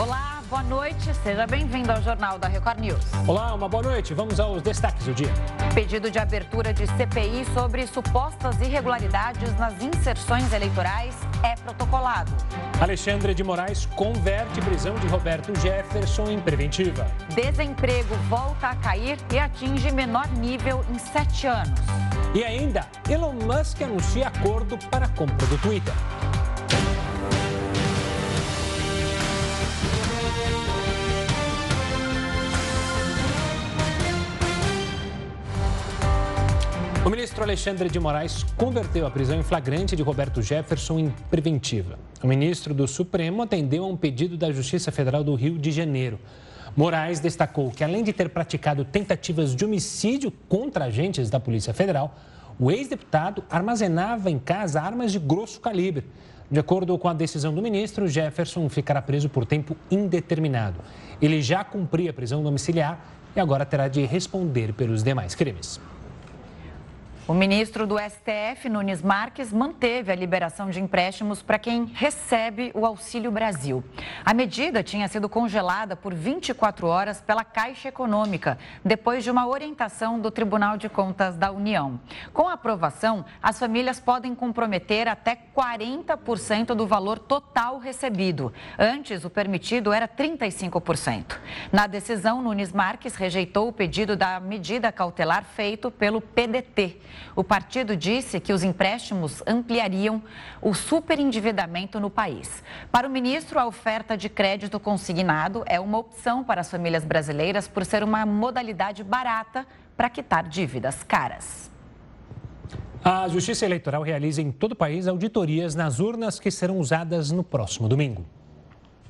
Olá, boa noite. Seja bem-vindo ao Jornal da Record News. Olá, uma boa noite. Vamos aos destaques do dia. Pedido de abertura de CPI sobre supostas irregularidades nas inserções eleitorais é protocolado. Alexandre de Moraes converte prisão de Roberto Jefferson em preventiva. Desemprego volta a cair e atinge menor nível em sete anos. E ainda, Elon Musk anuncia acordo para a compra do Twitter. O ministro Alexandre de Moraes converteu a prisão em flagrante de Roberto Jefferson em preventiva. O ministro do Supremo atendeu a um pedido da Justiça Federal do Rio de Janeiro. Moraes destacou que, além de ter praticado tentativas de homicídio contra agentes da Polícia Federal, o ex-deputado armazenava em casa armas de grosso calibre. De acordo com a decisão do ministro, Jefferson ficará preso por tempo indeterminado. Ele já cumpria a prisão domiciliar e agora terá de responder pelos demais crimes. O ministro do STF, Nunes Marques, manteve a liberação de empréstimos para quem recebe o Auxílio Brasil. A medida tinha sido congelada por 24 horas pela Caixa Econômica, depois de uma orientação do Tribunal de Contas da União. Com a aprovação, as famílias podem comprometer até 40% do valor total recebido. Antes, o permitido era 35%. Na decisão, Nunes Marques rejeitou o pedido da medida cautelar feito pelo PDT. O partido disse que os empréstimos ampliariam o superendividamento no país. Para o ministro, a oferta de crédito consignado é uma opção para as famílias brasileiras por ser uma modalidade barata para quitar dívidas caras. A Justiça Eleitoral realiza em todo o país auditorias nas urnas que serão usadas no próximo domingo.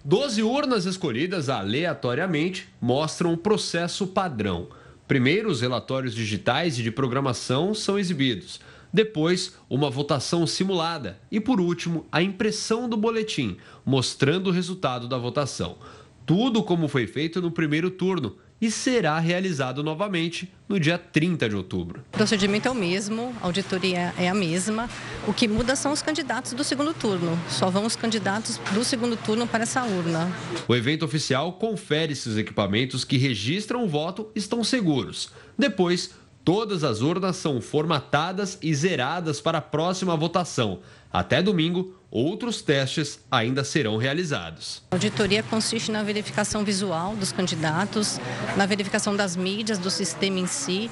Doze urnas escolhidas aleatoriamente mostram o processo padrão. Primeiro, os relatórios digitais e de programação são exibidos. Depois, uma votação simulada. E por último, a impressão do boletim, mostrando o resultado da votação. Tudo como foi feito no primeiro turno e será realizado novamente no dia 30 de outubro. O procedimento é o mesmo, a auditoria é a mesma. O que muda são os candidatos do segundo turno. Só vão os candidatos do segundo turno para essa urna. O evento oficial confere se os equipamentos que registram o voto estão seguros. Depois, todas as urnas são formatadas e zeradas para a próxima votação. Até domingo, outros testes ainda serão realizados. A auditoria consiste na verificação visual dos candidatos, na verificação das mídias, do sistema em si.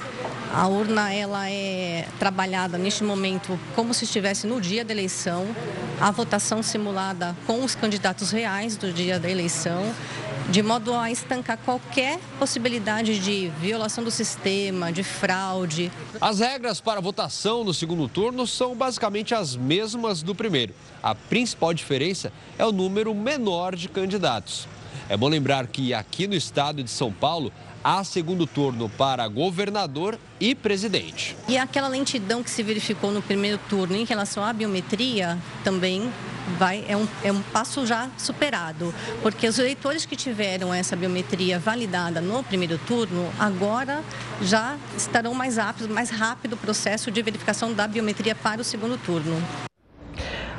A urna ela é trabalhada neste momento como se estivesse no dia da eleição, a votação simulada com os candidatos reais do dia da eleição de modo a estancar qualquer possibilidade de violação do sistema, de fraude. As regras para votação no segundo turno são basicamente as mesmas do primeiro. A principal diferença é o número menor de candidatos. É bom lembrar que aqui no estado de São Paulo, há segundo turno para governador e presidente. E aquela lentidão que se verificou no primeiro turno em relação à biometria também vai, é, um, é um passo já superado, porque os eleitores que tiveram essa biometria validada no primeiro turno, agora já estarão mais rápido, mais rápido o processo de verificação da biometria para o segundo turno.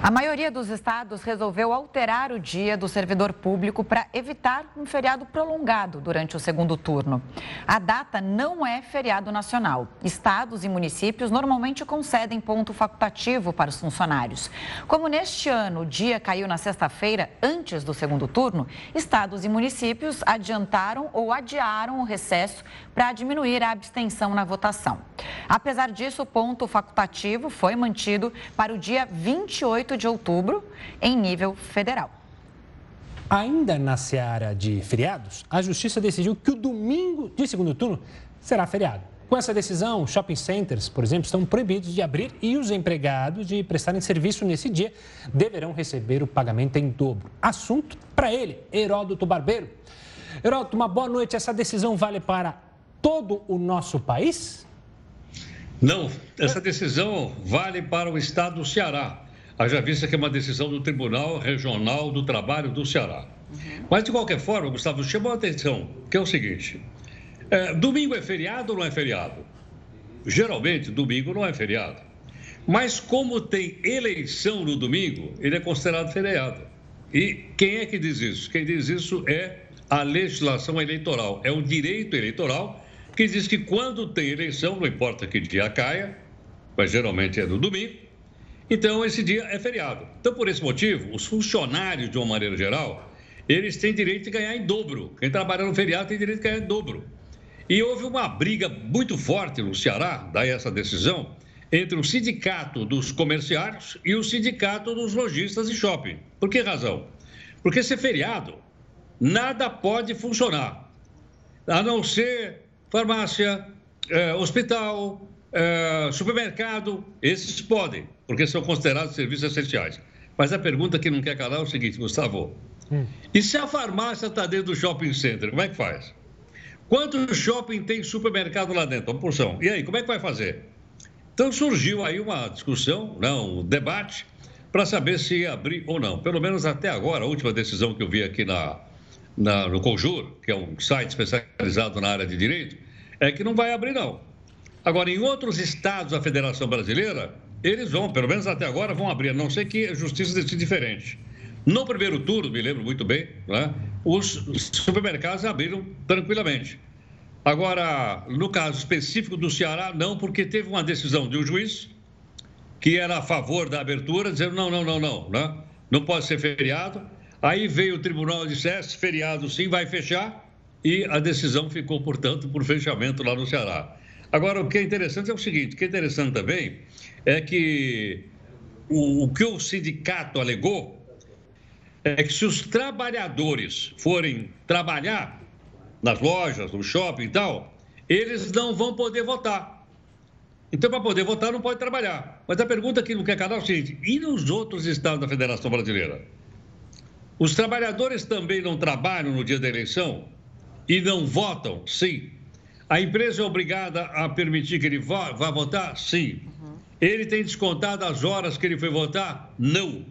A maioria dos estados resolveu alterar o dia do servidor público para evitar um feriado prolongado durante o segundo turno. A data não é feriado nacional. Estados e municípios normalmente concedem ponto facultativo para os funcionários. Como neste ano o dia caiu na sexta-feira, antes do segundo turno, estados e municípios adiantaram ou adiaram o recesso para diminuir a abstenção na votação. Apesar disso, o ponto facultativo foi mantido para o dia 28 de outubro, em nível federal. Ainda na seara de feriados, a Justiça decidiu que o domingo de segundo turno será feriado. Com essa decisão, shopping centers, por exemplo, estão proibidos de abrir e os empregados de prestarem serviço nesse dia deverão receber o pagamento em dobro. Assunto para ele, Heródoto Barbeiro. Heródoto, uma boa noite. Essa decisão vale para todo o nosso país? Não, essa decisão vale para o estado do Ceará. Haja vista que é uma decisão do Tribunal Regional do Trabalho do Ceará. Uhum. Mas, de qualquer forma, Gustavo, chamou a atenção, que é o seguinte: é, domingo é feriado ou não é feriado? Geralmente, domingo não é feriado. Mas, como tem eleição no domingo, ele é considerado feriado. E quem é que diz isso? Quem diz isso é a legislação eleitoral. É um direito eleitoral que diz que quando tem eleição, não importa que dia caia, mas geralmente é no domingo, então esse dia é feriado. Então, por esse motivo, os funcionários, de uma maneira geral, eles têm direito de ganhar em dobro. Quem trabalha no feriado tem direito de ganhar em dobro. E houve uma briga muito forte no Ceará, daí essa decisão, entre o sindicato dos comerciários e o sindicato dos lojistas de shopping. Por que razão? Porque se feriado, nada pode funcionar, a não ser farmácia, eh, hospital, eh, supermercado, esses podem, porque são considerados serviços essenciais. Mas a pergunta que não quer calar é o seguinte, Gustavo: hum. e se a farmácia está dentro do shopping center, como é que faz? Quanto shopping tem supermercado lá dentro? Uma porção. E aí, como é que vai fazer? Então surgiu aí uma discussão, não, um debate, para saber se abrir ou não. Pelo menos até agora, a última decisão que eu vi aqui na, na, no Conjur, que é um site especializado na área de direito, é que não vai abrir, não. Agora, em outros estados da Federação Brasileira, eles vão, pelo menos até agora, vão abrir, a não ser que a justiça decida diferente. No primeiro turno, me lembro muito bem, né, os supermercados abriram tranquilamente. Agora, no caso específico do Ceará, não, porque teve uma decisão de um juiz que era a favor da abertura, dizendo não, não, não, não, né? não pode ser feriado. Aí veio o tribunal e disse, é, feriado sim, vai fechar, e a decisão ficou, portanto, por fechamento lá no Ceará. Agora, o que é interessante é o seguinte, o que é interessante também é que o, o que o sindicato alegou é que se os trabalhadores forem trabalhar nas lojas, no shopping e tal, eles não vão poder votar. Então, para poder votar, não pode trabalhar. Mas a pergunta que não quer é o seguinte: e nos outros estados da Federação Brasileira? Os trabalhadores também não trabalham no dia da eleição e não votam? Sim. A empresa é obrigada a permitir que ele vá, vá votar? Sim. Uhum. Ele tem descontado as horas que ele foi votar? Não.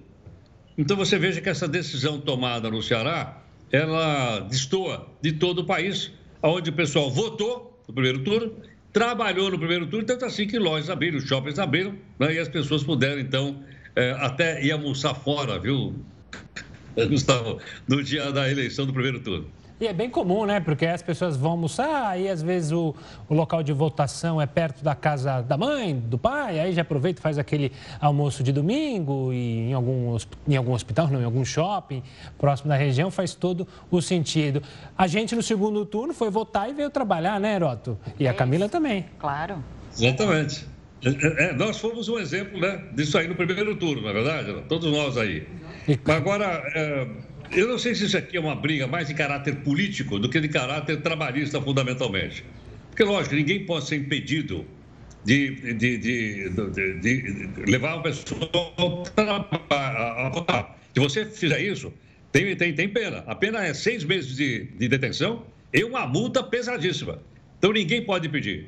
Então você veja que essa decisão tomada no Ceará, ela destoa de todo o país, onde o pessoal votou no primeiro turno, trabalhou no primeiro turno, tanto assim que lojas abriram, shoppings abriram, né, e as pessoas puderam, então, é, até ir almoçar fora, viu? Gustavo, no dia da eleição do primeiro turno. E é bem comum, né? Porque as pessoas vão almoçar e às vezes o, o, local de votação é perto da casa da mãe, do pai, aí já aproveita e faz aquele almoço de domingo e em algum, em algum hospital, não, em algum shopping próximo da região, faz todo o sentido. A gente no segundo turno foi votar e veio trabalhar, né, Heroto? E a Camila também. Claro. Exatamente. É, é, nós fomos um exemplo né, disso aí no primeiro turno, na é verdade? Todos nós aí. Agora, é, eu não sei se isso aqui é uma briga mais de caráter político do que de caráter trabalhista, fundamentalmente. Porque, lógico, ninguém pode ser impedido de, de, de, de levar uma pessoa a votar. Se você fizer isso, tem, tem, tem pena. A pena é seis meses de, de detenção e uma multa pesadíssima. Então, ninguém pode impedir.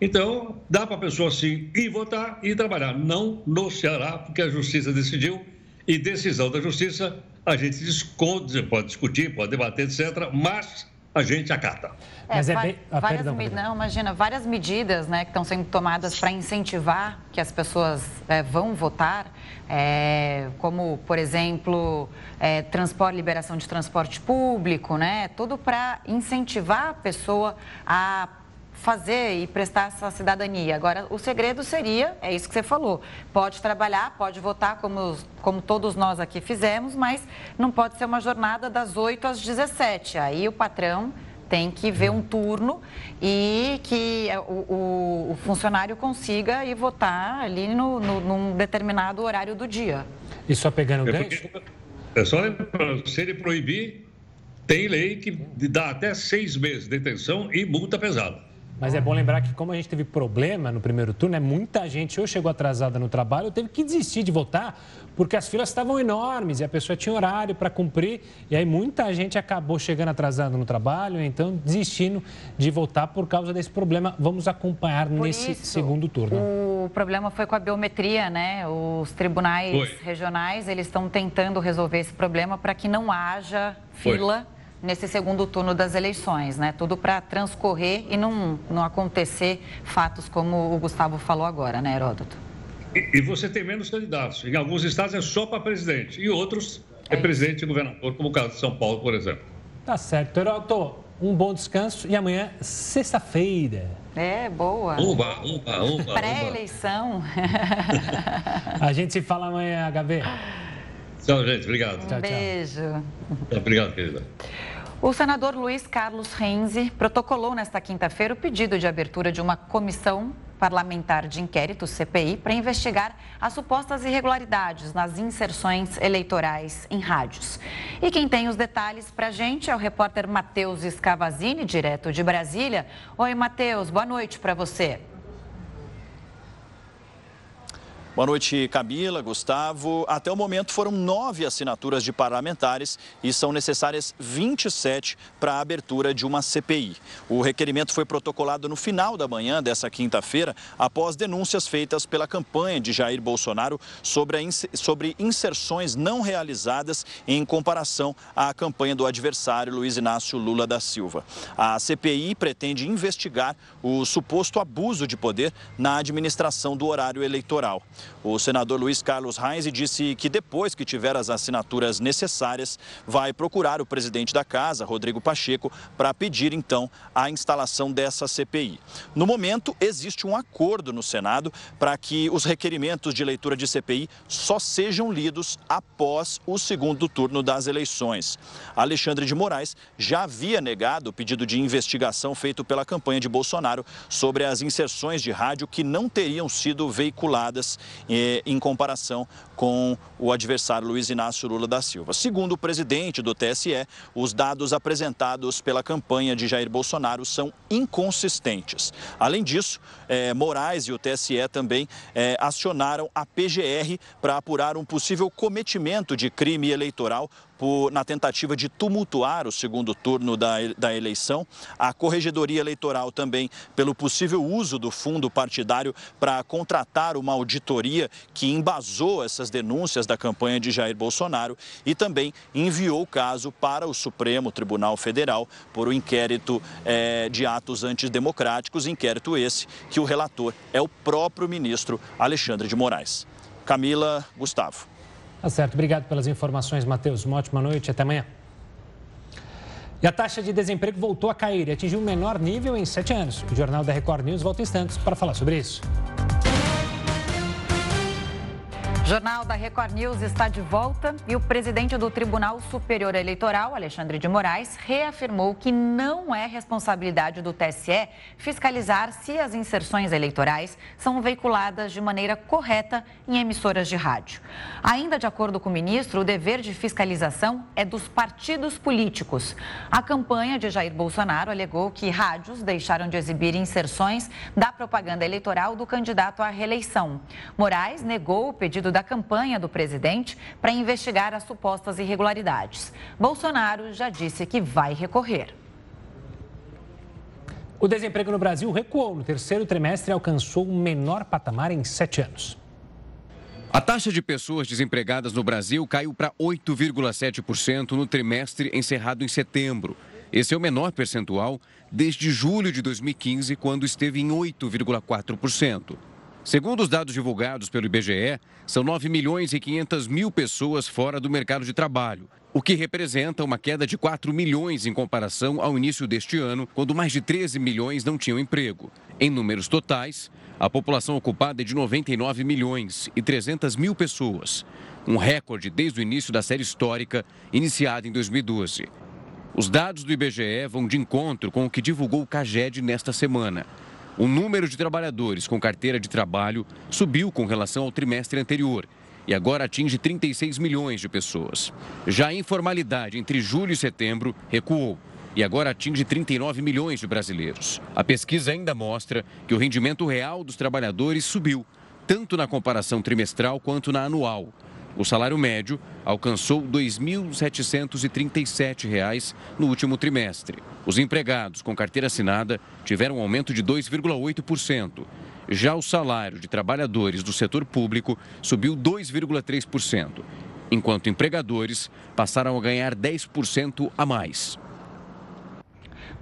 Então, dá para a pessoa sim ir votar e trabalhar. Não no Ceará, porque a justiça decidiu, e decisão da justiça a gente discute, pode discutir, pode debater, etc., mas a gente acata. É, Mas é bem... ah, várias, perdão, perdão. Não, imagina, várias medidas né, que estão sendo tomadas para incentivar que as pessoas é, vão votar, é, como, por exemplo, é, transporte, liberação de transporte público, né, tudo para incentivar a pessoa a fazer e prestar essa cidadania. Agora, o segredo seria, é isso que você falou, pode trabalhar, pode votar como, como todos nós aqui fizemos, mas não pode ser uma jornada das 8 às 17. Aí o patrão tem que ver um turno e que é, o, o, o funcionário consiga ir votar ali no, no, num determinado horário do dia. E só pegando o é gancho? É só se ele proibir, tem lei que dá até seis meses de detenção e multa pesada. Mas é bom lembrar que, como a gente teve problema no primeiro turno, é muita gente ou chegou atrasada no trabalho ou teve que desistir de votar porque as filas estavam enormes e a pessoa tinha horário para cumprir. E aí muita gente acabou chegando atrasada no trabalho, então desistindo de votar por causa desse problema. Vamos acompanhar por nesse isso, segundo turno. O problema foi com a biometria, né? Os tribunais foi. regionais eles estão tentando resolver esse problema para que não haja fila. Foi nesse segundo turno das eleições, né? Tudo para transcorrer e não, não acontecer fatos como o Gustavo falou agora, né, Heródoto? E, e você tem menos candidatos. Em alguns estados é só para presidente e outros é, é presidente e governador, como o caso de São Paulo, por exemplo. Tá certo. Heroto, um bom descanso e amanhã, sexta-feira. É, boa. Uba, uba, uba. Pré-eleição. A gente se fala amanhã, HB. Tchau, gente. Obrigado. Um tchau, beijo. Tchau. Obrigado, querida. O senador Luiz Carlos Renzi protocolou nesta quinta-feira o pedido de abertura de uma comissão parlamentar de inquérito, CPI, para investigar as supostas irregularidades nas inserções eleitorais em rádios. E quem tem os detalhes para a gente é o repórter Matheus Scavazini, direto de Brasília. Oi, Matheus, boa noite para você. Boa noite, Camila, Gustavo. Até o momento foram nove assinaturas de parlamentares e são necessárias 27 para a abertura de uma CPI. O requerimento foi protocolado no final da manhã dessa quinta-feira, após denúncias feitas pela campanha de Jair Bolsonaro sobre, sobre inserções não realizadas em comparação à campanha do adversário Luiz Inácio Lula da Silva. A CPI pretende investigar o suposto abuso de poder na administração do horário eleitoral. O senador Luiz Carlos Reis disse que depois que tiver as assinaturas necessárias, vai procurar o presidente da casa, Rodrigo Pacheco, para pedir então a instalação dessa CPI. No momento, existe um acordo no Senado para que os requerimentos de leitura de CPI só sejam lidos após o segundo turno das eleições. Alexandre de Moraes já havia negado o pedido de investigação feito pela campanha de Bolsonaro sobre as inserções de rádio que não teriam sido veiculadas em comparação com o adversário Luiz Inácio Lula da Silva. Segundo o presidente do TSE, os dados apresentados pela campanha de Jair Bolsonaro são inconsistentes. Além disso, eh, Moraes e o TSE também eh, acionaram a PGR para apurar um possível cometimento de crime eleitoral por, na tentativa de tumultuar o segundo turno da, da eleição. A Corregedoria Eleitoral também pelo possível uso do fundo partidário para contratar uma auditoria que embasou essas denúncias da campanha de Jair Bolsonaro e também enviou o caso para o Supremo Tribunal Federal por um inquérito é, de atos antidemocráticos, inquérito esse que o relator é o próprio ministro Alexandre de Moraes. Camila, Gustavo. Tá certo. Obrigado pelas informações, Matheus. Uma ótima noite. Até amanhã. E a taxa de desemprego voltou a cair e atingiu o menor nível em sete anos. O Jornal da Record News volta em instantes para falar sobre isso. Jornal da Record News está de volta e o presidente do Tribunal Superior Eleitoral, Alexandre de Moraes, reafirmou que não é responsabilidade do TSE fiscalizar se as inserções eleitorais são veiculadas de maneira correta em emissoras de rádio. Ainda de acordo com o ministro, o dever de fiscalização é dos partidos políticos. A campanha de Jair Bolsonaro alegou que rádios deixaram de exibir inserções da propaganda eleitoral do candidato à reeleição. Moraes negou o pedido da da campanha do presidente para investigar as supostas irregularidades. Bolsonaro já disse que vai recorrer. O desemprego no Brasil recuou no terceiro trimestre e alcançou o menor patamar em sete anos. A taxa de pessoas desempregadas no Brasil caiu para 8,7% no trimestre encerrado em setembro. Esse é o menor percentual desde julho de 2015, quando esteve em 8,4%. Segundo os dados divulgados pelo IBGE, são 9 milhões e 500 mil pessoas fora do mercado de trabalho, o que representa uma queda de 4 milhões em comparação ao início deste ano, quando mais de 13 milhões não tinham emprego. Em números totais, a população ocupada é de 99 milhões e 300 mil pessoas, um recorde desde o início da série histórica, iniciada em 2012. Os dados do IBGE vão de encontro com o que divulgou o CAGED nesta semana. O número de trabalhadores com carteira de trabalho subiu com relação ao trimestre anterior e agora atinge 36 milhões de pessoas. Já a informalidade entre julho e setembro recuou e agora atinge 39 milhões de brasileiros. A pesquisa ainda mostra que o rendimento real dos trabalhadores subiu, tanto na comparação trimestral quanto na anual. O salário médio alcançou R$ 2.737 no último trimestre. Os empregados com carteira assinada tiveram um aumento de 2,8%. Já o salário de trabalhadores do setor público subiu 2,3%, enquanto empregadores passaram a ganhar 10% a mais.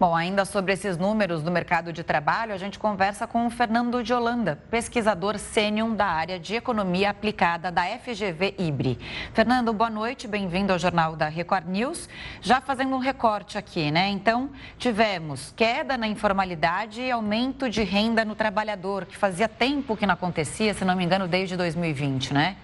Bom, ainda sobre esses números do mercado de trabalho, a gente conversa com o Fernando de Holanda, pesquisador sênior da área de economia aplicada da FGV IBRE. Fernando, boa noite, bem-vindo ao Jornal da Record News. Já fazendo um recorte aqui, né? Então, tivemos queda na informalidade e aumento de renda no trabalhador, que fazia tempo que não acontecia, se não me engano, desde 2020, né?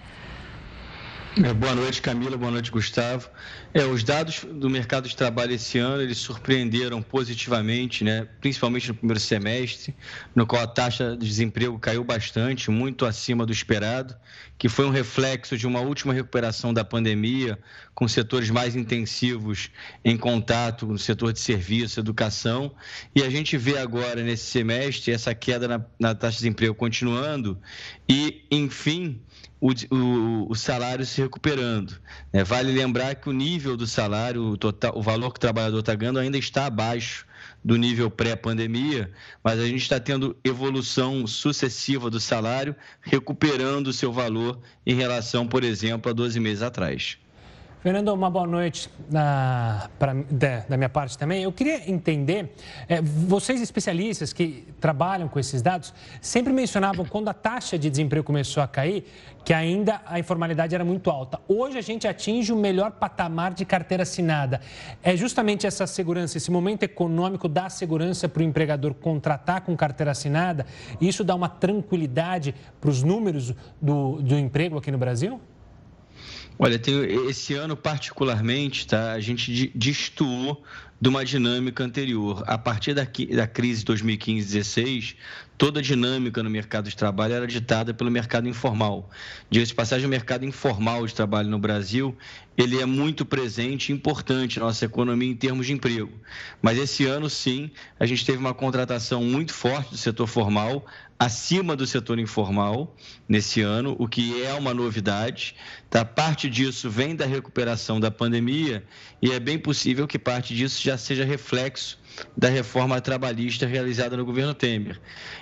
É, boa noite, Camila. Boa noite, Gustavo. É, os dados do mercado de trabalho esse ano eles surpreenderam positivamente, né? principalmente no primeiro semestre, no qual a taxa de desemprego caiu bastante, muito acima do esperado, que foi um reflexo de uma última recuperação da pandemia, com setores mais intensivos em contato no setor de serviço, educação. E a gente vê agora, nesse semestre, essa queda na, na taxa de desemprego continuando e, enfim, o, o, o, salário se recuperando. É, vale lembrar que o nível do salário, o, total, o valor que o trabalhador está ganhando ainda está abaixo do nível pré-pandemia, mas a gente está tendo evolução sucessiva do salário, recuperando o seu valor em relação, por exemplo, a 12 meses atrás. Fernando, uma boa noite da, pra, da, da minha parte também. Eu queria entender, é, vocês especialistas que trabalham com esses dados, sempre mencionavam quando a taxa de desemprego começou a cair, que ainda a informalidade era muito alta. Hoje a gente atinge o melhor patamar de carteira assinada. É justamente essa segurança, esse momento econômico dá segurança para o empregador contratar com carteira assinada? Isso dá uma tranquilidade para os números do, do emprego aqui no Brasil? Olha, tem, esse ano particularmente, tá, a gente destoou de uma dinâmica anterior. A partir da, da crise 2015-16, toda a dinâmica no mercado de trabalho era ditada pelo mercado informal. Diga-se de passagem, o mercado informal de trabalho no Brasil, ele é muito presente e importante na nossa economia em termos de emprego. Mas esse ano, sim, a gente teve uma contratação muito forte do setor formal, acima do setor informal nesse ano, o que é uma novidade. Tá? Parte disso vem da recuperação da pandemia e é bem possível que parte disso já seja reflexo da reforma trabalhista realizada no governo Temer.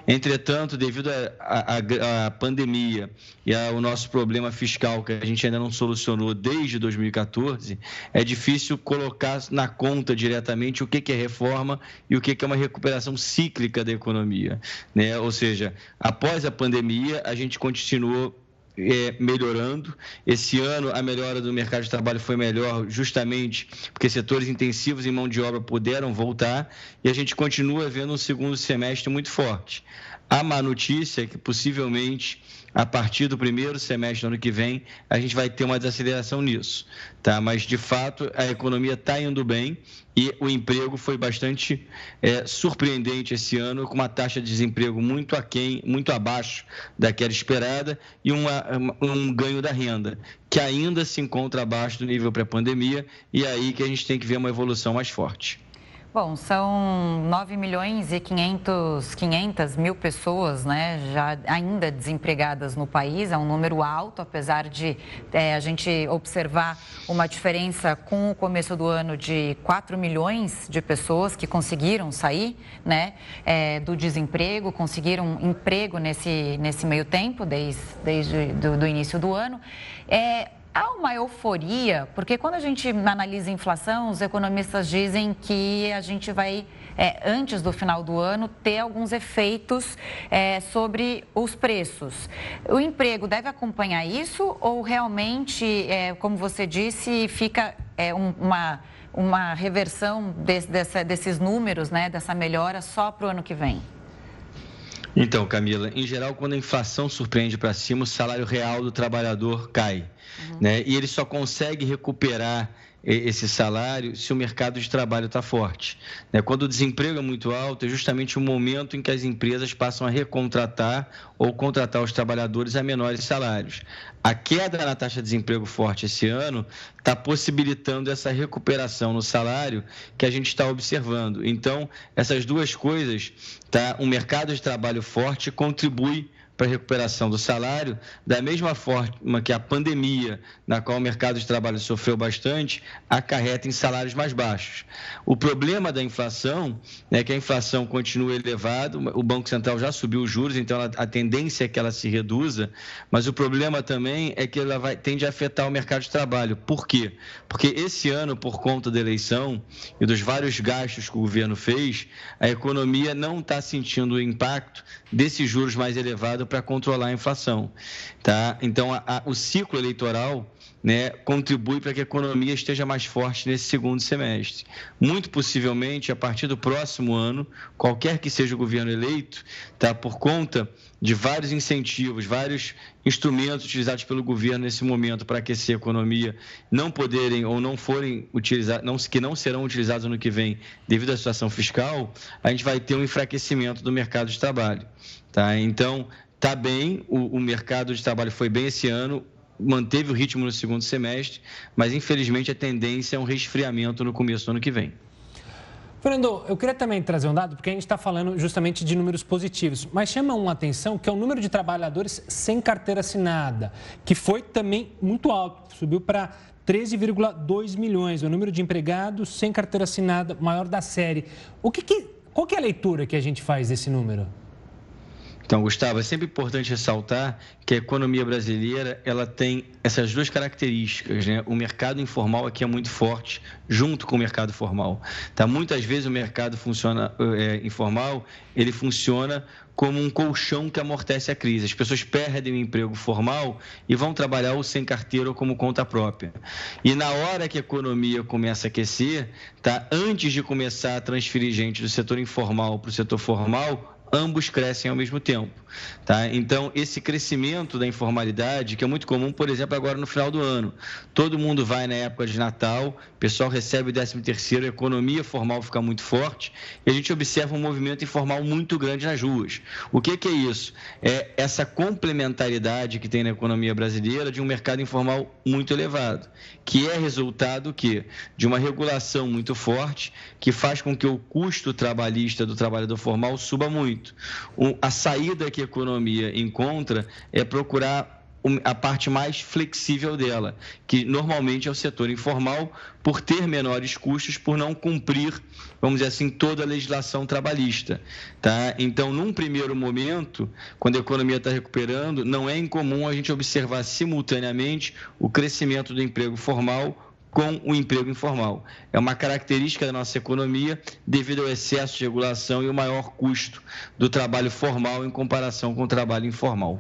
Entretanto, devido à pandemia e ao nosso problema fiscal, que a gente ainda não solucionou desde 2014, é difícil colocar na conta diretamente o que é reforma e o que é uma recuperação cíclica da economia. Né? Ou seja, após a pandemia, a gente continuou é, melhorando. Esse ano, a melhora do mercado de trabalho foi melhor, justamente porque setores intensivos em mão de obra puderam voltar e a gente continua vendo um segundo semestre muito forte. A má notícia é que possivelmente a partir do primeiro semestre do ano que vem, a gente vai ter uma desaceleração nisso, tá? Mas de fato a economia está indo bem e o emprego foi bastante é, surpreendente esse ano, com uma taxa de desemprego muito aquém, muito abaixo daquela esperada e uma, um ganho da renda, que ainda se encontra abaixo do nível pré-pandemia, e é aí que a gente tem que ver uma evolução mais forte. Bom, são 9 milhões e 500, 500 mil pessoas né, já ainda desempregadas no país. É um número alto, apesar de é, a gente observar uma diferença com o começo do ano de 4 milhões de pessoas que conseguiram sair né, é, do desemprego, conseguiram emprego nesse, nesse meio tempo, desde, desde do, início do ano. É, Há uma euforia, porque quando a gente analisa a inflação, os economistas dizem que a gente vai, é, antes do final do ano, ter alguns efeitos é, sobre os preços. O emprego deve acompanhar isso ou realmente, é, como você disse, fica é, um, uma, uma reversão dessa, desses números, né, dessa melhora, só para o ano que vem? Então, Camila, em geral, quando a inflação surpreende para cima, o salário real do trabalhador cai. Uhum. Né? E ele só consegue recuperar esse salário se o mercado de trabalho está forte. Né? Quando o desemprego é muito alto, é justamente o momento em que as empresas passam a recontratar ou contratar os trabalhadores a menores salários. A queda na taxa de desemprego forte esse ano está possibilitando essa recuperação no salário que a gente está observando. Então, essas duas coisas, tá? um mercado de trabalho forte contribui para a recuperação do salário, da mesma forma que a pandemia, na qual o mercado de trabalho sofreu bastante, acarreta em salários mais baixos. O problema da inflação é que a inflação continua elevada, o Banco Central já subiu os juros, então a tendência é que ela se reduza, mas o problema também é que ela vai, tende a afetar o mercado de trabalho. Por quê? Porque esse ano, por conta da eleição e dos vários gastos que o governo fez, a economia não está sentindo o impacto desses juros mais elevados para controlar a inflação. Tá? Então, a, a, o ciclo eleitoral né, contribui para que a economia esteja mais forte nesse segundo semestre. Muito possivelmente, a partir do próximo ano, qualquer que seja o governo eleito, tá, por conta de vários incentivos, vários instrumentos utilizados pelo governo nesse momento para aquecer a economia, não poderem ou não forem utilizados, não, que não serão utilizados no que vem devido à situação fiscal, a gente vai ter um enfraquecimento do mercado de trabalho. Tá? Então, está bem, o, o mercado de trabalho foi bem esse ano, manteve o ritmo no segundo semestre, mas infelizmente a tendência é um resfriamento no começo do ano que vem. Fernando, eu queria também trazer um dado, porque a gente está falando justamente de números positivos, mas chama uma atenção que é o número de trabalhadores sem carteira assinada, que foi também muito alto, subiu para 13,2 milhões, o número de empregados sem carteira assinada maior da série. O que, que qual que é a leitura que a gente faz desse número? Então, Gustavo, é sempre importante ressaltar que a economia brasileira ela tem essas duas características. Né? O mercado informal aqui é muito forte, junto com o mercado formal. Tá? Muitas vezes o mercado funciona é, informal, ele funciona como um colchão que amortece a crise. As pessoas perdem o emprego formal e vão trabalhar ou sem carteira ou como conta própria. E na hora que a economia começa a aquecer, tá? antes de começar a transferir gente do setor informal para o setor formal, ambos crescem ao mesmo tempo. Tá? Então, esse crescimento da informalidade, que é muito comum, por exemplo, agora no final do ano. Todo mundo vai na época de Natal, o pessoal recebe o 13 terceiro, a economia formal fica muito forte, e a gente observa um movimento informal muito grande nas ruas. O que, que é isso? É essa complementaridade que tem na economia brasileira de um mercado informal muito elevado, que é resultado que de uma regulação muito forte, que faz com que o custo trabalhista do trabalhador formal suba muito muito. a saída que a economia encontra é procurar a parte mais flexível dela, que normalmente é o setor informal, por ter menores custos, por não cumprir, vamos dizer assim, toda a legislação trabalhista. Tá? Então, num primeiro momento, quando a economia está recuperando, não é incomum a gente observar simultaneamente o crescimento do emprego formal com o emprego informal. É uma característica da nossa economia devido ao excesso de regulação e o maior custo do trabalho formal em comparação com o trabalho informal.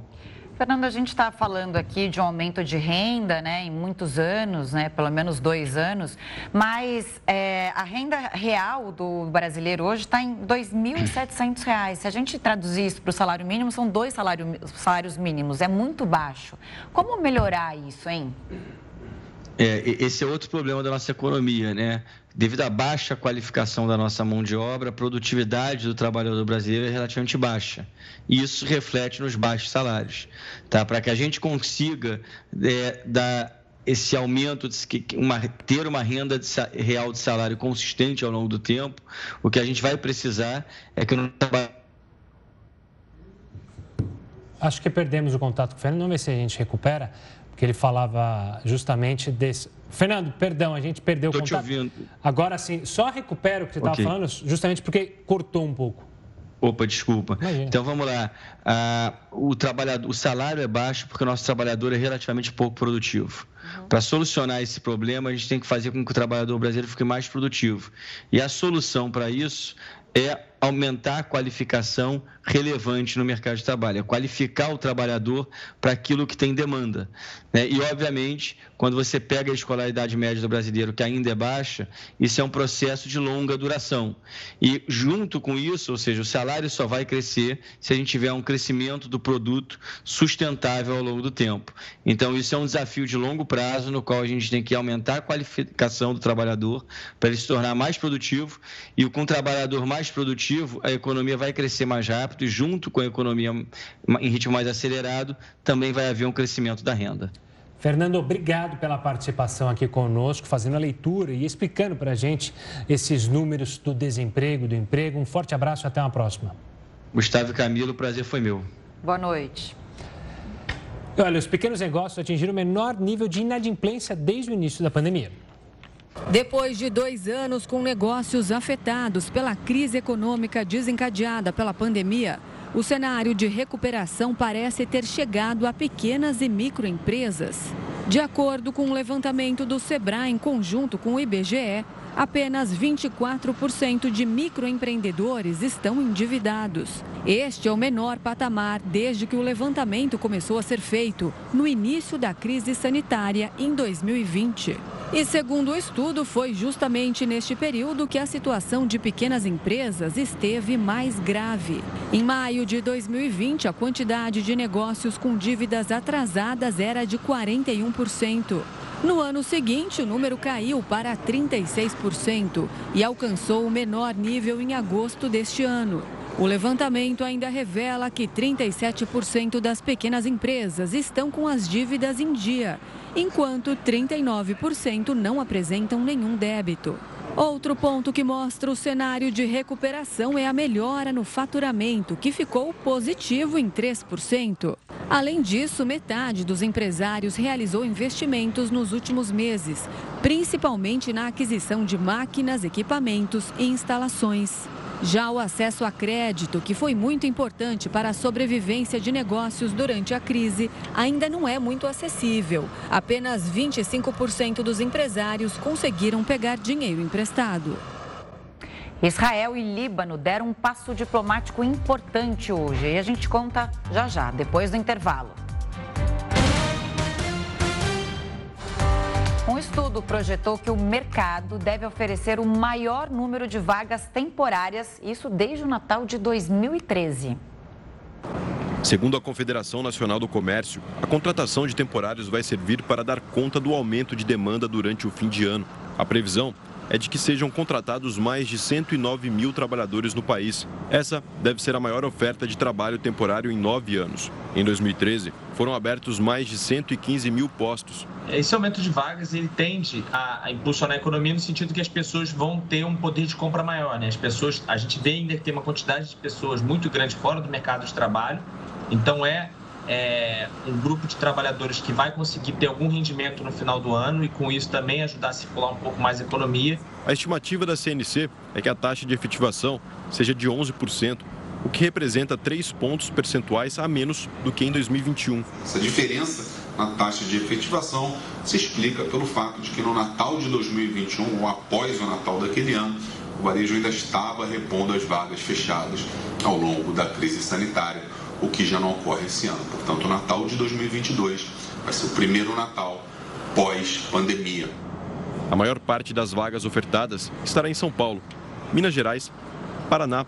Fernando, a gente está falando aqui de um aumento de renda, né, em muitos anos, né, pelo menos dois anos, mas é, a renda real do brasileiro hoje está em R$ 2.700. Se a gente traduzir isso para o salário mínimo, são dois salário, salários mínimos, é muito baixo. Como melhorar isso, hein? É, esse é outro problema da nossa economia, né? Devido à baixa qualificação da nossa mão de obra, a produtividade do trabalhador brasileiro é relativamente baixa. E isso reflete nos baixos salários. Tá? Para que a gente consiga é, dar esse aumento, de, uma, ter uma renda de, real de salário consistente ao longo do tempo, o que a gente vai precisar é que no trabalho. Acho que perdemos o contato com o Fernando. Vamos ver se a gente recupera que ele falava justamente desse. Fernando, perdão, a gente perdeu Tô o contato. Te ouvindo. Agora sim, só recupera o que você estava okay. falando, justamente porque cortou um pouco. Opa, desculpa. Imagina. Então vamos lá. Ah, o, trabalhador, o salário é baixo porque o nosso trabalhador é relativamente pouco produtivo. Uhum. Para solucionar esse problema, a gente tem que fazer com que o trabalhador brasileiro fique mais produtivo. E a solução para isso é aumentar a qualificação relevante no mercado de trabalho, é qualificar o trabalhador para aquilo que tem demanda. Né? E, obviamente, quando você pega a escolaridade média do brasileiro, que ainda é baixa, isso é um processo de longa duração. E, junto com isso, ou seja, o salário só vai crescer se a gente tiver um crescimento do produto sustentável ao longo do tempo. Então, isso é um desafio de longo prazo, no qual a gente tem que aumentar a qualificação do trabalhador para ele se tornar mais produtivo. E com o trabalhador mais produtivo, a economia vai crescer mais rápido e, junto com a economia em ritmo mais acelerado, também vai haver um crescimento da renda. Fernando, obrigado pela participação aqui conosco, fazendo a leitura e explicando para a gente esses números do desemprego, do emprego. Um forte abraço e até uma próxima. Gustavo e Camilo, o prazer foi meu. Boa noite. Olha, os pequenos negócios atingiram o menor nível de inadimplência desde o início da pandemia. Depois de dois anos com negócios afetados pela crise econômica desencadeada pela pandemia, o cenário de recuperação parece ter chegado a pequenas e microempresas. De acordo com o levantamento do Sebrae em conjunto com o IBGE, apenas 24% de microempreendedores estão endividados. Este é o menor patamar desde que o levantamento começou a ser feito no início da crise sanitária em 2020. E segundo o estudo, foi justamente neste período que a situação de pequenas empresas esteve mais grave. Em maio de 2020, a quantidade de negócios com dívidas atrasadas era de 41%. No ano seguinte, o número caiu para 36% e alcançou o menor nível em agosto deste ano. O levantamento ainda revela que 37% das pequenas empresas estão com as dívidas em dia, enquanto 39% não apresentam nenhum débito. Outro ponto que mostra o cenário de recuperação é a melhora no faturamento, que ficou positivo em 3%. Além disso, metade dos empresários realizou investimentos nos últimos meses, principalmente na aquisição de máquinas, equipamentos e instalações. Já o acesso a crédito, que foi muito importante para a sobrevivência de negócios durante a crise, ainda não é muito acessível. Apenas 25% dos empresários conseguiram pegar dinheiro emprestado. Israel e Líbano deram um passo diplomático importante hoje e a gente conta já já, depois do intervalo. Estudo projetou que o mercado deve oferecer o maior número de vagas temporárias, isso desde o Natal de 2013. Segundo a Confederação Nacional do Comércio, a contratação de temporários vai servir para dar conta do aumento de demanda durante o fim de ano. A previsão é de que sejam contratados mais de 109 mil trabalhadores no país. Essa deve ser a maior oferta de trabalho temporário em nove anos. Em 2013, foram abertos mais de 115 mil postos. Esse aumento de vagas ele tende a, impulsionar a economia no sentido que as pessoas vão ter um poder de compra maior. Né? As pessoas, a gente vê ainda que tem uma quantidade de pessoas muito grande fora do mercado de trabalho. Então é é, um grupo de trabalhadores que vai conseguir ter algum rendimento no final do ano e com isso também ajudar a circular um pouco mais a economia. A estimativa da CNC é que a taxa de efetivação seja de 11%, o que representa 3 pontos percentuais a menos do que em 2021. Essa diferença na taxa de efetivação se explica pelo fato de que no Natal de 2021, ou após o Natal daquele ano, o varejo ainda estava repondo as vagas fechadas ao longo da crise sanitária o que já não ocorre esse ano. Portanto, o Natal de 2022 vai ser o primeiro Natal pós-pandemia. A maior parte das vagas ofertadas estará em São Paulo, Minas Gerais, Paraná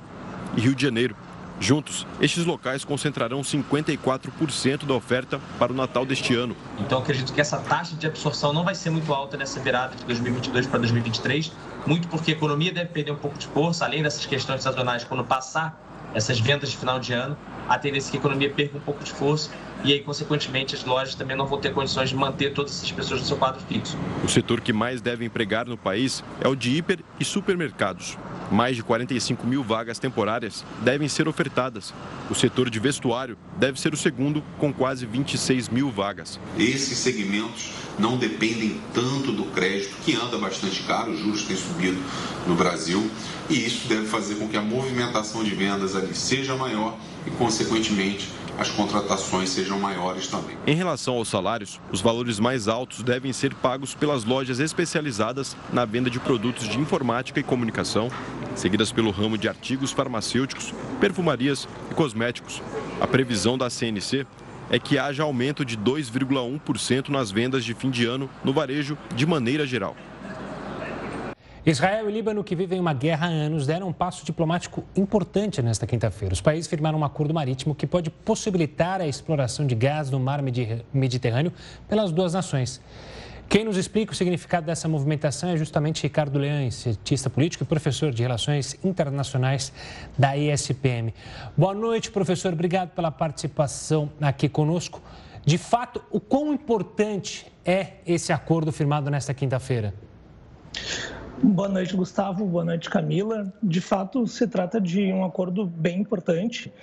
e Rio de Janeiro. Juntos, estes locais concentrarão 54% da oferta para o Natal deste ano. Então, acredito que essa taxa de absorção não vai ser muito alta nessa virada de 2022 para 2023, muito porque a economia deve perder um pouco de força, além dessas questões sazonais, quando passar essas vendas de final de ano, a tendência é que a economia perca um pouco de força e aí, consequentemente, as lojas também não vão ter condições de manter todas essas pessoas no seu quadro fixo. O setor que mais deve empregar no país é o de hiper e supermercados. Mais de 45 mil vagas temporárias devem ser ofertadas. O setor de vestuário deve ser o segundo, com quase 26 mil vagas. Esses segmentos não dependem tanto do crédito, que anda bastante caro, os juros têm subido no Brasil, e isso deve fazer com que a movimentação de vendas ali seja maior e, consequentemente, as contratações sejam maiores também. Em relação aos salários, os valores mais altos devem ser pagos pelas lojas especializadas na venda de produtos de informática e comunicação, seguidas pelo ramo de artigos farmacêuticos, perfumarias e cosméticos. A previsão da CNC é que haja aumento de 2,1% nas vendas de fim de ano no varejo de maneira geral. Israel e Líbano, que vivem uma guerra há anos, deram um passo diplomático importante nesta quinta-feira. Os países firmaram um acordo marítimo que pode possibilitar a exploração de gás no mar Mediterrâneo pelas duas nações. Quem nos explica o significado dessa movimentação é justamente Ricardo Leão, cientista político e professor de Relações Internacionais da ESPM. Boa noite, professor. Obrigado pela participação aqui conosco. De fato, o quão importante é esse acordo firmado nesta quinta-feira? Boa noite, Gustavo. Boa noite, Camila. De fato, se trata de um acordo bem importante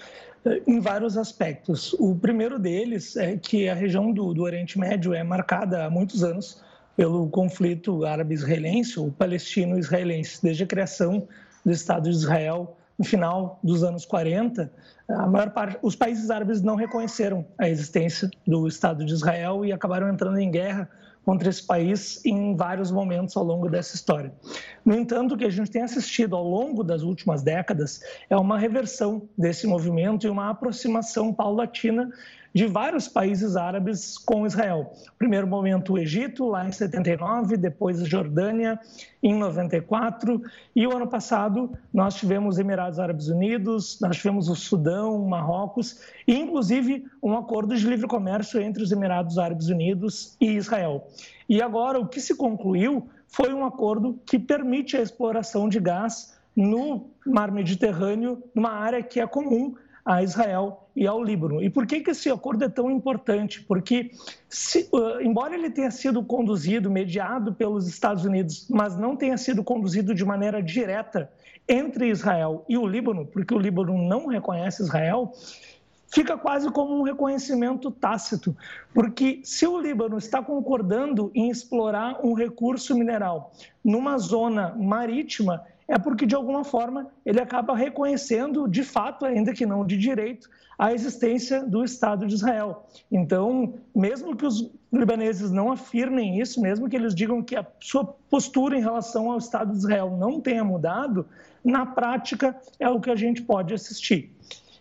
eh, em vários aspectos. O primeiro deles é que a região do, do Oriente Médio é marcada há muitos anos pelo conflito árabe-israelense ou palestino-israelense. Desde a criação do Estado de Israel no final dos anos 40, a maior parte, os países árabes não reconheceram a existência do Estado de Israel e acabaram entrando em guerra contra esse país em vários momentos ao longo dessa história. No entanto, o que a gente tem assistido ao longo das últimas décadas é uma reversão desse movimento e uma aproximação paulatina de vários países árabes com Israel. Primeiro momento o Egito, lá em 79, depois a Jordânia em 94 e o ano passado nós tivemos Emirados Árabes Unidos, nós tivemos o Sudão, Marrocos e inclusive um acordo de livre comércio entre os Emirados Árabes Unidos e Israel. E agora o que se concluiu foi um acordo que permite a exploração de gás no Mar Mediterrâneo, numa área que é comum a Israel e ao Líbano. E por que, que esse acordo é tão importante? Porque, se, uh, embora ele tenha sido conduzido, mediado pelos Estados Unidos, mas não tenha sido conduzido de maneira direta entre Israel e o Líbano, porque o Líbano não reconhece Israel, fica quase como um reconhecimento tácito, porque se o Líbano está concordando em explorar um recurso mineral numa zona marítima, é porque, de alguma forma, ele acaba reconhecendo, de fato, ainda que não de direito, a existência do Estado de Israel. Então, mesmo que os libaneses não afirmem isso, mesmo que eles digam que a sua postura em relação ao Estado de Israel não tenha mudado, na prática é o que a gente pode assistir.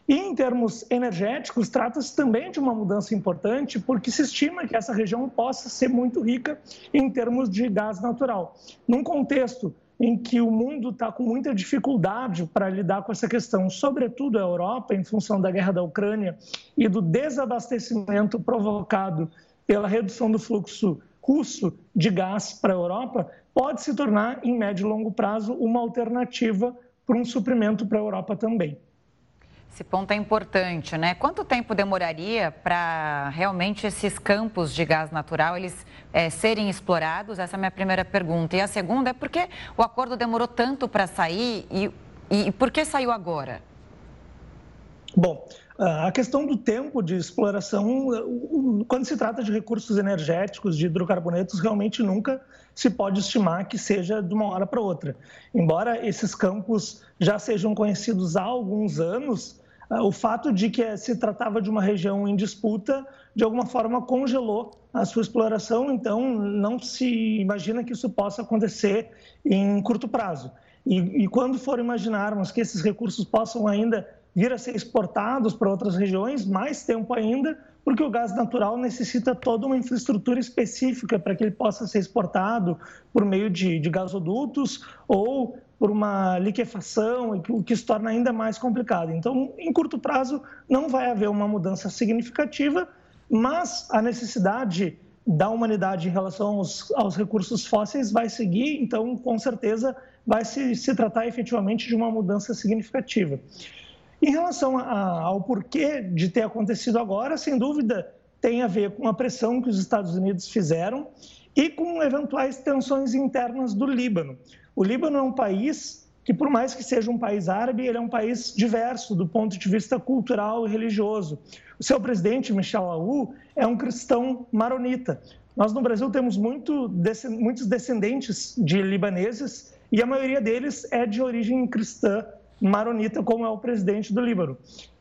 E em termos energéticos, trata-se também de uma mudança importante, porque se estima que essa região possa ser muito rica em termos de gás natural. Num contexto em que o mundo está com muita dificuldade para lidar com essa questão, sobretudo a Europa, em função da guerra da Ucrânia e do desabastecimento provocado pela redução do fluxo russo de gás para a Europa, pode se tornar, em médio e longo prazo, uma alternativa para um suprimento para a Europa também. Esse ponto é importante, né? Quanto tempo demoraria para realmente esses campos de gás natural eles é, serem explorados? Essa é a minha primeira pergunta. E a segunda é por que o acordo demorou tanto para sair e, e por que saiu agora? Bom, a questão do tempo de exploração, quando se trata de recursos energéticos, de hidrocarbonetos, realmente nunca se pode estimar que seja de uma hora para outra. Embora esses campos já sejam conhecidos há alguns anos, o fato de que se tratava de uma região em disputa, de alguma forma congelou a sua exploração, então não se imagina que isso possa acontecer em curto prazo. E, e quando for imaginarmos que esses recursos possam ainda vir a ser exportados para outras regiões, mais tempo ainda, porque o gás natural necessita toda uma infraestrutura específica para que ele possa ser exportado por meio de, de gasodutos ou por uma liquefação, o que se torna ainda mais complicado. Então, em curto prazo, não vai haver uma mudança significativa, mas a necessidade da humanidade em relação aos, aos recursos fósseis vai seguir, então, com certeza, vai se, se tratar efetivamente de uma mudança significativa. Em relação a, ao porquê de ter acontecido agora, sem dúvida, tem a ver com a pressão que os Estados Unidos fizeram e com eventuais tensões internas do Líbano. O Líbano é um país que, por mais que seja um país árabe, ele é um país diverso do ponto de vista cultural e religioso. O seu presidente, Michel Aoun, é um cristão maronita. Nós no Brasil temos muito, muitos descendentes de libaneses e a maioria deles é de origem cristã maronita, como é o presidente do Líbano.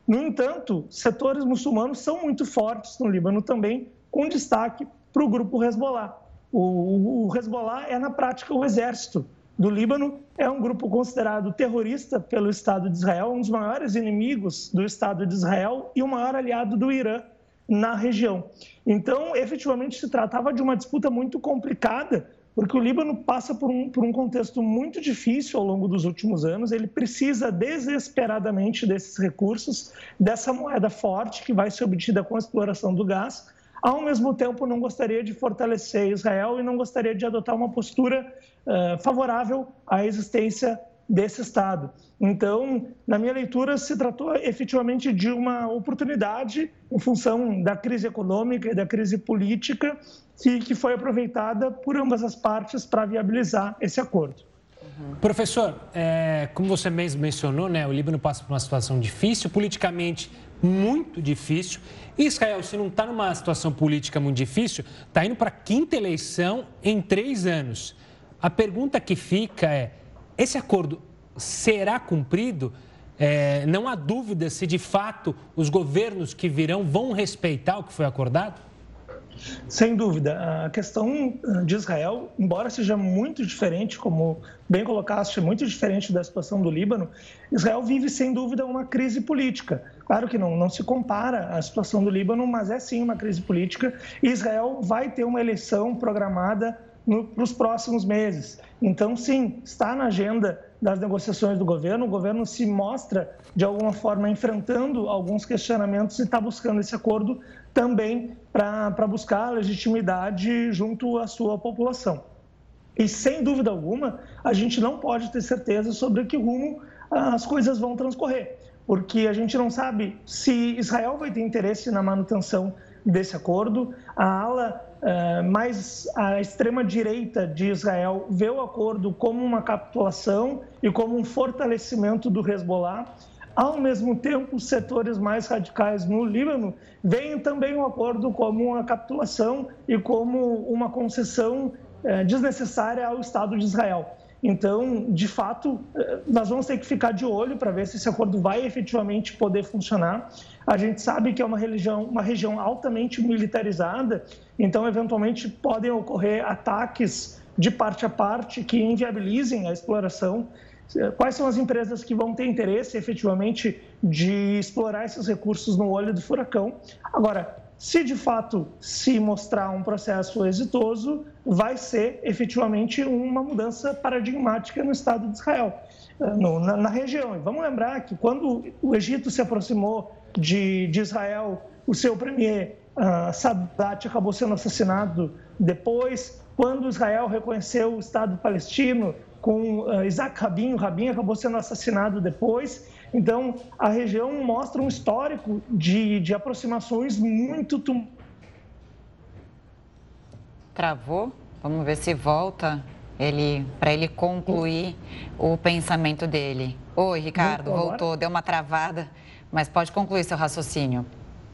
No entanto, setores muçulmanos são muito fortes no Líbano também, com destaque para o grupo Hezbollah. O, o Hezbollah é, na prática, o exército do Líbano, é um grupo considerado terrorista pelo Estado de Israel, um dos maiores inimigos do Estado de Israel e o maior aliado do Irã na região. Então, efetivamente, se tratava de uma disputa muito complicada, porque o Líbano passa por um, por um contexto muito difícil ao longo dos últimos anos. Ele precisa desesperadamente desses recursos, dessa moeda forte que vai ser obtida com a exploração do gás. Ao mesmo tempo, não gostaria de fortalecer Israel e não gostaria de adotar uma postura eh, favorável à existência desse Estado. Então, na minha leitura, se tratou efetivamente de uma oportunidade em função da crise econômica e da crise política que, foi aproveitada por ambas as partes para viabilizar esse acordo. Professor, é, como você mesmo mencionou, né, o Líbano passa por uma situação difícil, politicamente muito difícil. Israel, se não está numa situação política muito difícil, está indo para a quinta eleição em três anos. A pergunta que fica é: esse acordo será cumprido? É, não há dúvida se de fato os governos que virão vão respeitar o que foi acordado? Sem dúvida. A questão ah, de Israel, embora seja muito diferente, como bem colocaste, muito diferente da situação do Líbano, Israel vive sem dúvida uma crise política. Claro que não, não se compara à situação do Líbano, mas é sim uma crise política. E Israel vai ter uma eleição programada para os próximos meses. Então, sim, está na agenda das negociações do governo. O governo se mostra, de alguma forma, enfrentando alguns questionamentos e está buscando esse acordo também para buscar legitimidade junto à sua população. E, sem dúvida alguma, a gente não pode ter certeza sobre que rumo as coisas vão transcorrer, porque a gente não sabe se Israel vai ter interesse na manutenção desse acordo. A ala uh, mais a extrema direita de Israel vê o acordo como uma capitulação e como um fortalecimento do Hezbollah. Ao mesmo tempo, setores mais radicais no Líbano veem também o acordo como uma capitulação e como uma concessão eh, desnecessária ao Estado de Israel. Então, de fato, eh, nós vamos ter que ficar de olho para ver se esse acordo vai efetivamente poder funcionar. A gente sabe que é uma, religião, uma região altamente militarizada, então, eventualmente, podem ocorrer ataques de parte a parte que inviabilizem a exploração Quais são as empresas que vão ter interesse efetivamente de explorar esses recursos no olho do furacão? Agora, se de fato se mostrar um processo exitoso, vai ser efetivamente uma mudança paradigmática no Estado de Israel, no, na, na, região. E vamos lembrar que quando o Egito se aproximou de, de Israel, o seu premier uh, Sadat acabou sendo assassinado depois. Quando Israel reconheceu o Estado palestino, com uh, Isaac Rabin. O Rabin acabou sendo assassinado depois. Então, a região mostra um histórico de, de aproximações muito. Tum... Travou? Vamos ver se volta ele para ele concluir o pensamento dele. Oi, Ricardo, voltou, deu uma travada, mas pode concluir seu raciocínio.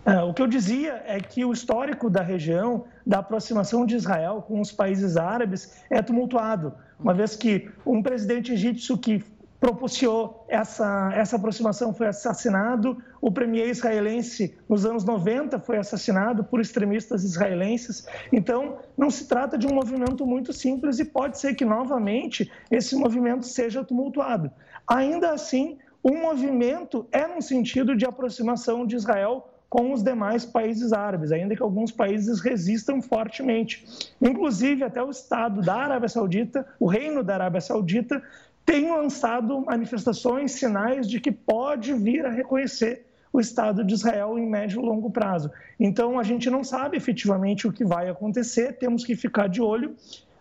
É, o que eu dizia é que o histórico da região, da aproximação de Israel com os países árabes, é tumultuado uma vez que um presidente egípcio que propiciou essa, essa aproximação foi assassinado, o premier israelense nos anos 90 foi assassinado por extremistas israelenses. Então, não se trata de um movimento muito simples e pode ser que novamente esse movimento seja tumultuado. Ainda assim, o movimento é no sentido de aproximação de Israel com os demais países árabes, ainda que alguns países resistam fortemente. Inclusive, até o Estado da Arábia Saudita, o Reino da Arábia Saudita, tem lançado manifestações, sinais de que pode vir a reconhecer o Estado de Israel em médio e longo prazo. Então, a gente não sabe efetivamente o que vai acontecer, temos que ficar de olho,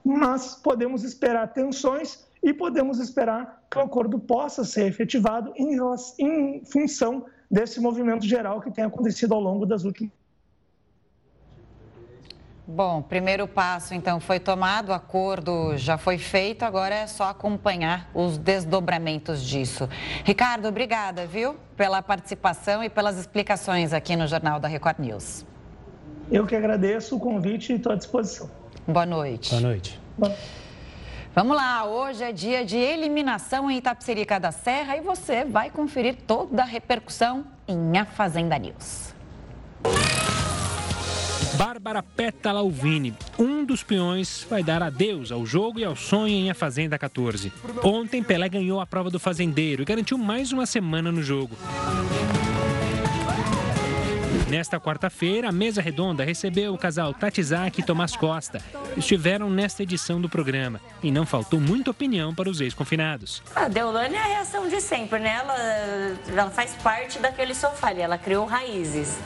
mas podemos esperar tensões e podemos esperar que o acordo possa ser efetivado em, em função desse movimento geral que tem acontecido ao longo das últimas. Bom, primeiro passo então foi tomado, o acordo já foi feito, agora é só acompanhar os desdobramentos disso. Ricardo, obrigada, viu, pela participação e pelas explicações aqui no Jornal da Record News. Eu que agradeço o convite e estou à disposição. Boa noite. Boa noite. Boa... Vamos lá, hoje é dia de eliminação em Itapsirica da Serra e você vai conferir toda a repercussão em A Fazenda News. Bárbara Pétala Alvini, um dos peões, vai dar adeus ao jogo e ao sonho em A Fazenda 14. Ontem, Pelé ganhou a prova do fazendeiro e garantiu mais uma semana no jogo. Nesta quarta-feira, a mesa redonda recebeu o casal Tatizaki e Tomás Costa. Estiveram nesta edição do programa e não faltou muita opinião para os ex-confinados. A Deolane é a reação de sempre, né? Ela, ela faz parte daquele sofá ela criou raízes.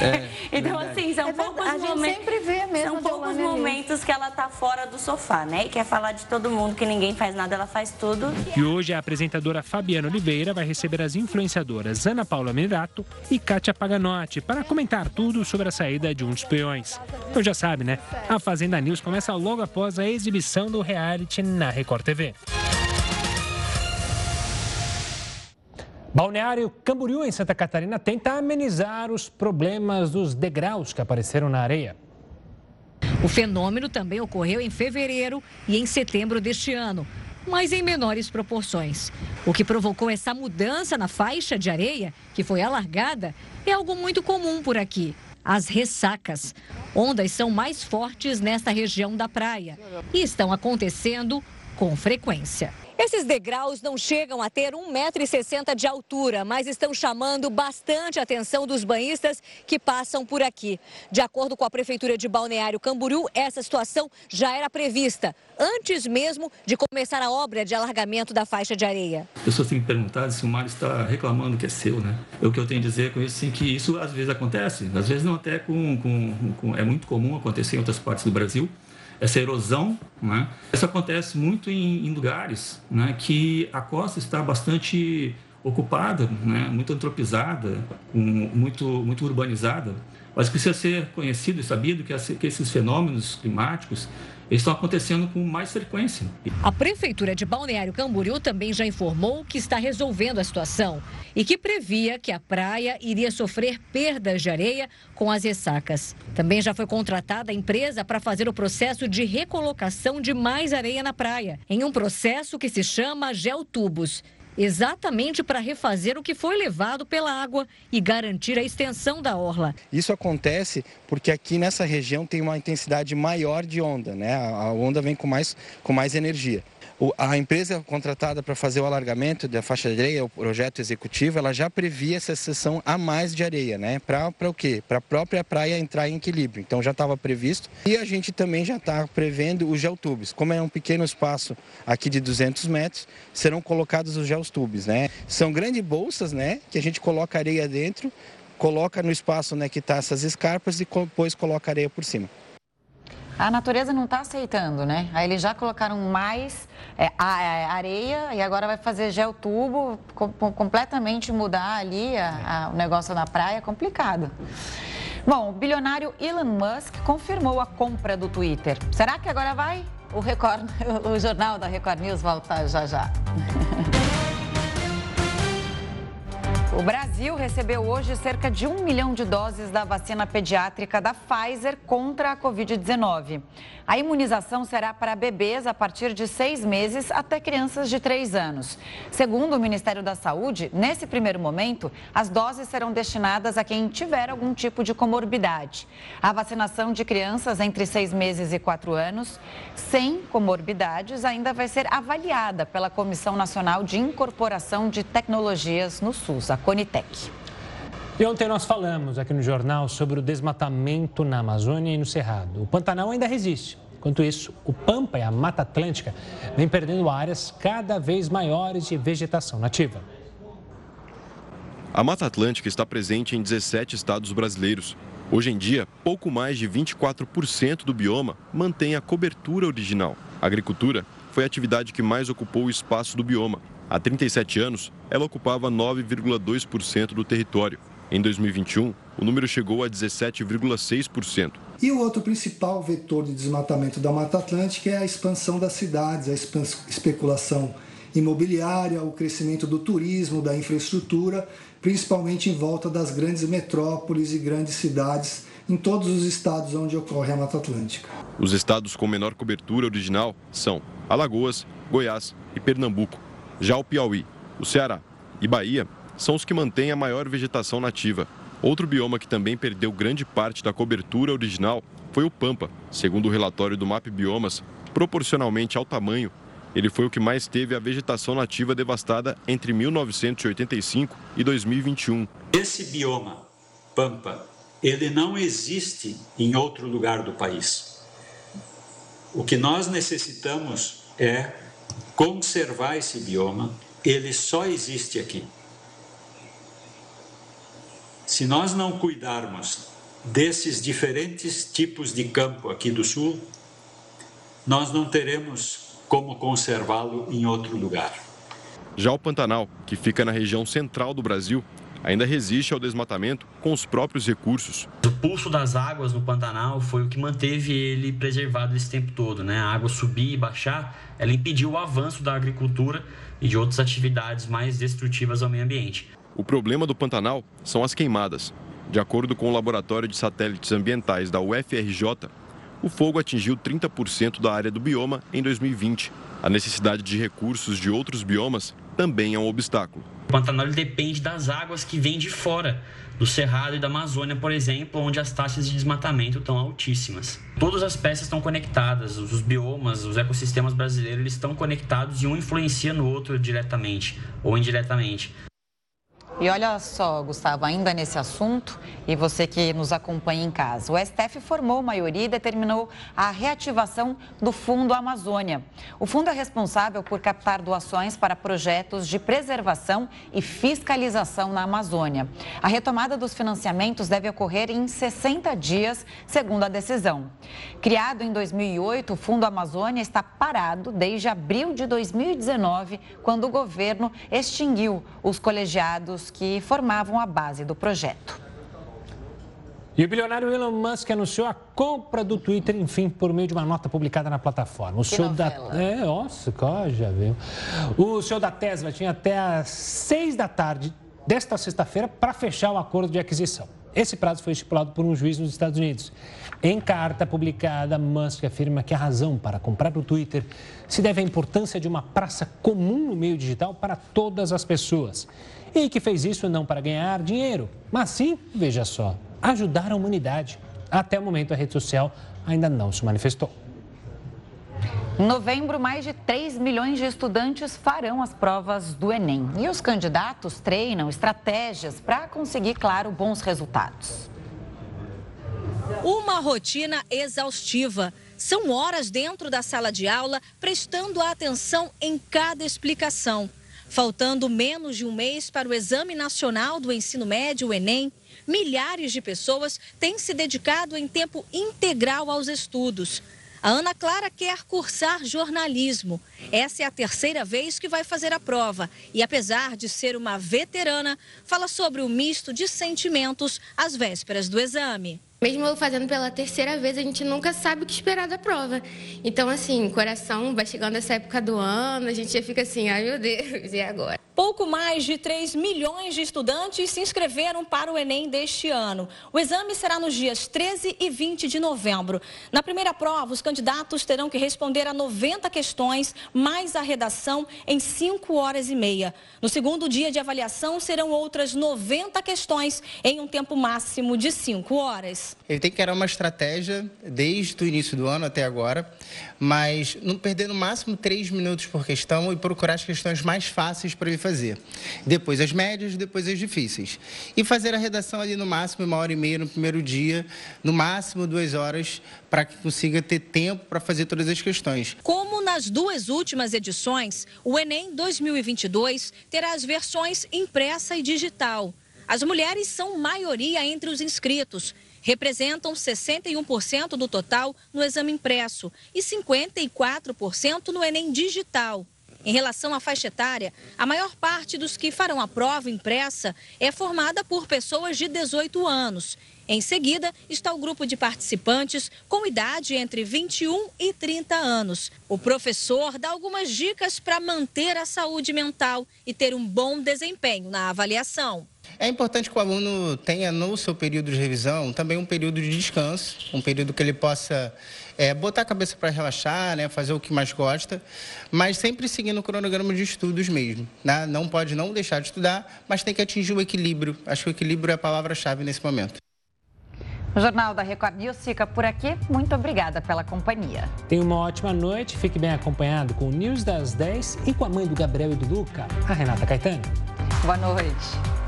É, então, verdade. assim, são é poucos a momentos. Gente sempre vê mesmo são poucos momentos que ela tá fora do sofá, né? E quer falar de todo mundo, que ninguém faz nada, ela faz tudo. E hoje a apresentadora Fabiana Oliveira vai receber as influenciadoras Ana Paula Mirato e Kátia Paganotti para comentar tudo sobre a saída de um dos peões. Então já sabe, né? A Fazenda News começa logo após a exibição do reality na Record TV. Balneário Camboriú, em Santa Catarina, tenta amenizar os problemas dos degraus que apareceram na areia. O fenômeno também ocorreu em fevereiro e em setembro deste ano, mas em menores proporções. O que provocou essa mudança na faixa de areia, que foi alargada, é algo muito comum por aqui. As ressacas. Ondas são mais fortes nesta região da praia e estão acontecendo com frequência. Esses degraus não chegam a ter 1,60m de altura, mas estão chamando bastante a atenção dos banhistas que passam por aqui. De acordo com a Prefeitura de Balneário Camboriú, essa situação já era prevista, antes mesmo de começar a obra de alargamento da faixa de areia. As pessoas têm me perguntado se o mar está reclamando que é seu, né? O que eu tenho a dizer com isso é que isso às vezes acontece, às vezes não até com, com, com é muito comum acontecer em outras partes do Brasil essa erosão, né? Isso acontece muito em, em lugares né, que a costa está bastante ocupada, né, muito antropizada, muito, muito urbanizada, mas precisa ser conhecido e sabido que, que esses fenômenos climáticos estão acontecendo com mais frequência. A Prefeitura de Balneário Camboriú também já informou que está resolvendo a situação e que previa que a praia iria sofrer perdas de areia com as ressacas. Também já foi contratada a empresa para fazer o processo de recolocação de mais areia na praia, em um processo que se chama Geotubos exatamente para refazer o que foi levado pela água e garantir a extensão da orla. Isso acontece porque aqui nessa região tem uma intensidade maior de onda, né? A onda vem com mais, com mais energia a empresa contratada para fazer o alargamento da faixa de areia, o projeto executivo, ela já previa essa seção a mais de areia, né? Para o quê? Para a própria praia entrar em equilíbrio. Então já estava previsto. E a gente também já está prevendo os geotubes. Como é um pequeno espaço aqui de 200 metros, serão colocados os geotubes, né? São grandes bolsas, né? Que a gente coloca areia dentro, coloca no espaço né, que está essas escarpas e depois coloca areia por cima. A natureza não está aceitando, né? Aí eles já colocaram mais é, areia e agora vai fazer geotubo, com, completamente mudar ali a, a, o negócio na praia, é complicado. Bom, o bilionário Elon Musk confirmou a compra do Twitter. Será que agora vai? O, Record, o jornal da Record News volta já já. O Brasil recebeu hoje cerca de um milhão de doses da vacina pediátrica da Pfizer contra a Covid-19. A imunização será para bebês a partir de seis meses até crianças de três anos. Segundo o Ministério da Saúde, nesse primeiro momento, as doses serão destinadas a quem tiver algum tipo de comorbidade. A vacinação de crianças entre seis meses e quatro anos, sem comorbidades, ainda vai ser avaliada pela Comissão Nacional de Incorporação de Tecnologias no SUS, a Conitec. E ontem nós falamos aqui no jornal sobre o desmatamento na Amazônia e no Cerrado. O Pantanal ainda resiste. Enquanto isso, o Pampa e a Mata Atlântica vêm perdendo áreas cada vez maiores de vegetação nativa. A Mata Atlântica está presente em 17 estados brasileiros. Hoje em dia, pouco mais de 24% do bioma mantém a cobertura original. A agricultura foi a atividade que mais ocupou o espaço do bioma. Há 37 anos, ela ocupava 9,2% do território. Em 2021, o número chegou a 17,6%. E o outro principal vetor de desmatamento da Mata Atlântica é a expansão das cidades, a especulação imobiliária, o crescimento do turismo, da infraestrutura, principalmente em volta das grandes metrópoles e grandes cidades em todos os estados onde ocorre a Mata Atlântica. Os estados com menor cobertura original são Alagoas, Goiás e Pernambuco. Já o Piauí, o Ceará e Bahia são os que mantêm a maior vegetação nativa. Outro bioma que também perdeu grande parte da cobertura original foi o Pampa. Segundo o relatório do MAP Biomas, proporcionalmente ao tamanho, ele foi o que mais teve a vegetação nativa devastada entre 1985 e 2021. Esse bioma, Pampa, ele não existe em outro lugar do país. O que nós necessitamos é conservar esse bioma, ele só existe aqui. Se nós não cuidarmos desses diferentes tipos de campo aqui do sul, nós não teremos como conservá-lo em outro lugar. Já o Pantanal, que fica na região central do Brasil, ainda resiste ao desmatamento com os próprios recursos. O pulso das águas no Pantanal foi o que manteve ele preservado esse tempo todo. Né? A água subir e baixar, ela impediu o avanço da agricultura e de outras atividades mais destrutivas ao meio ambiente. O problema do Pantanal são as queimadas. De acordo com o Laboratório de Satélites Ambientais da UFRJ, o fogo atingiu 30% da área do bioma em 2020. A necessidade de recursos de outros biomas também é um obstáculo. O Pantanal depende das águas que vêm de fora, do Cerrado e da Amazônia, por exemplo, onde as taxas de desmatamento estão altíssimas. Todas as peças estão conectadas, os biomas, os ecossistemas brasileiros eles estão conectados e um influencia no outro diretamente ou indiretamente. E olha só, Gustavo, ainda nesse assunto, e você que nos acompanha em casa, o STF formou maioria e determinou a reativação do Fundo Amazônia. O fundo é responsável por captar doações para projetos de preservação e fiscalização na Amazônia. A retomada dos financiamentos deve ocorrer em 60 dias, segundo a decisão. Criado em 2008, o Fundo Amazônia está parado desde abril de 2019, quando o governo extinguiu os colegiados que formavam a base do projeto. E o bilionário Elon Musk anunciou a compra do Twitter, enfim, por meio de uma nota publicada na plataforma. O que novela. da. É, nossa, já viu. O show da Tesla tinha até às seis da tarde desta sexta-feira para fechar o acordo de aquisição. Esse prazo foi estipulado por um juiz nos Estados Unidos. Em carta publicada, Musk afirma que a razão para comprar o Twitter se deve à importância de uma praça comum no meio digital para todas as pessoas e que fez isso não para ganhar dinheiro, mas sim, veja só, ajudar a humanidade. Até o momento, a rede social ainda não se manifestou. Em novembro, mais de 3 milhões de estudantes farão as provas do Enem. E os candidatos treinam estratégias para conseguir, claro, bons resultados. Uma rotina exaustiva. São horas dentro da sala de aula, prestando atenção em cada explicação. Faltando menos de um mês para o Exame Nacional do Ensino Médio, o Enem, milhares de pessoas têm se dedicado em tempo integral aos estudos. A Ana Clara quer cursar jornalismo. Essa é a terceira vez que vai fazer a prova. E apesar de ser uma veterana, fala sobre o misto de sentimentos às vésperas do exame. Mesmo eu fazendo pela terceira vez, a gente nunca sabe o que esperar da prova. Então, assim, coração vai chegando essa época do ano, a gente já fica assim, ai meu Deus, e agora? Pouco mais de 3 milhões de estudantes se inscreveram para o Enem deste ano. O exame será nos dias 13 e 20 de novembro. Na primeira prova, os candidatos terão que responder a 90 questões, mais a redação, em 5 horas e meia. No segundo dia de avaliação, serão outras 90 questões, em um tempo máximo de 5 horas. Ele tem que criar uma estratégia desde o início do ano até agora, mas não perder no máximo 3 minutos por questão e procurar as questões mais fáceis para ele fazer. Depois as médias, depois as difíceis. E fazer a redação ali no máximo uma hora e meia no primeiro dia, no máximo duas horas, para que consiga ter tempo para fazer todas as questões. Como nas duas últimas edições, o Enem 2022 terá as versões impressa e digital. As mulheres são maioria entre os inscritos. Representam 61% do total no exame impresso e 54% no Enem digital. Em relação à faixa etária, a maior parte dos que farão a prova impressa é formada por pessoas de 18 anos. Em seguida, está o grupo de participantes com idade entre 21 e 30 anos. O professor dá algumas dicas para manter a saúde mental e ter um bom desempenho na avaliação. É importante que o aluno tenha no seu período de revisão também um período de descanso, um período que ele possa é, botar a cabeça para relaxar, né, fazer o que mais gosta, mas sempre seguindo o cronograma de estudos mesmo. Né? Não pode não deixar de estudar, mas tem que atingir o equilíbrio. Acho que o equilíbrio é a palavra-chave nesse momento. O Jornal da Record News fica por aqui. Muito obrigada pela companhia. Tenha uma ótima noite, fique bem acompanhado com o News das 10 e com a mãe do Gabriel e do Luca, a Renata Caetano. Boa noite.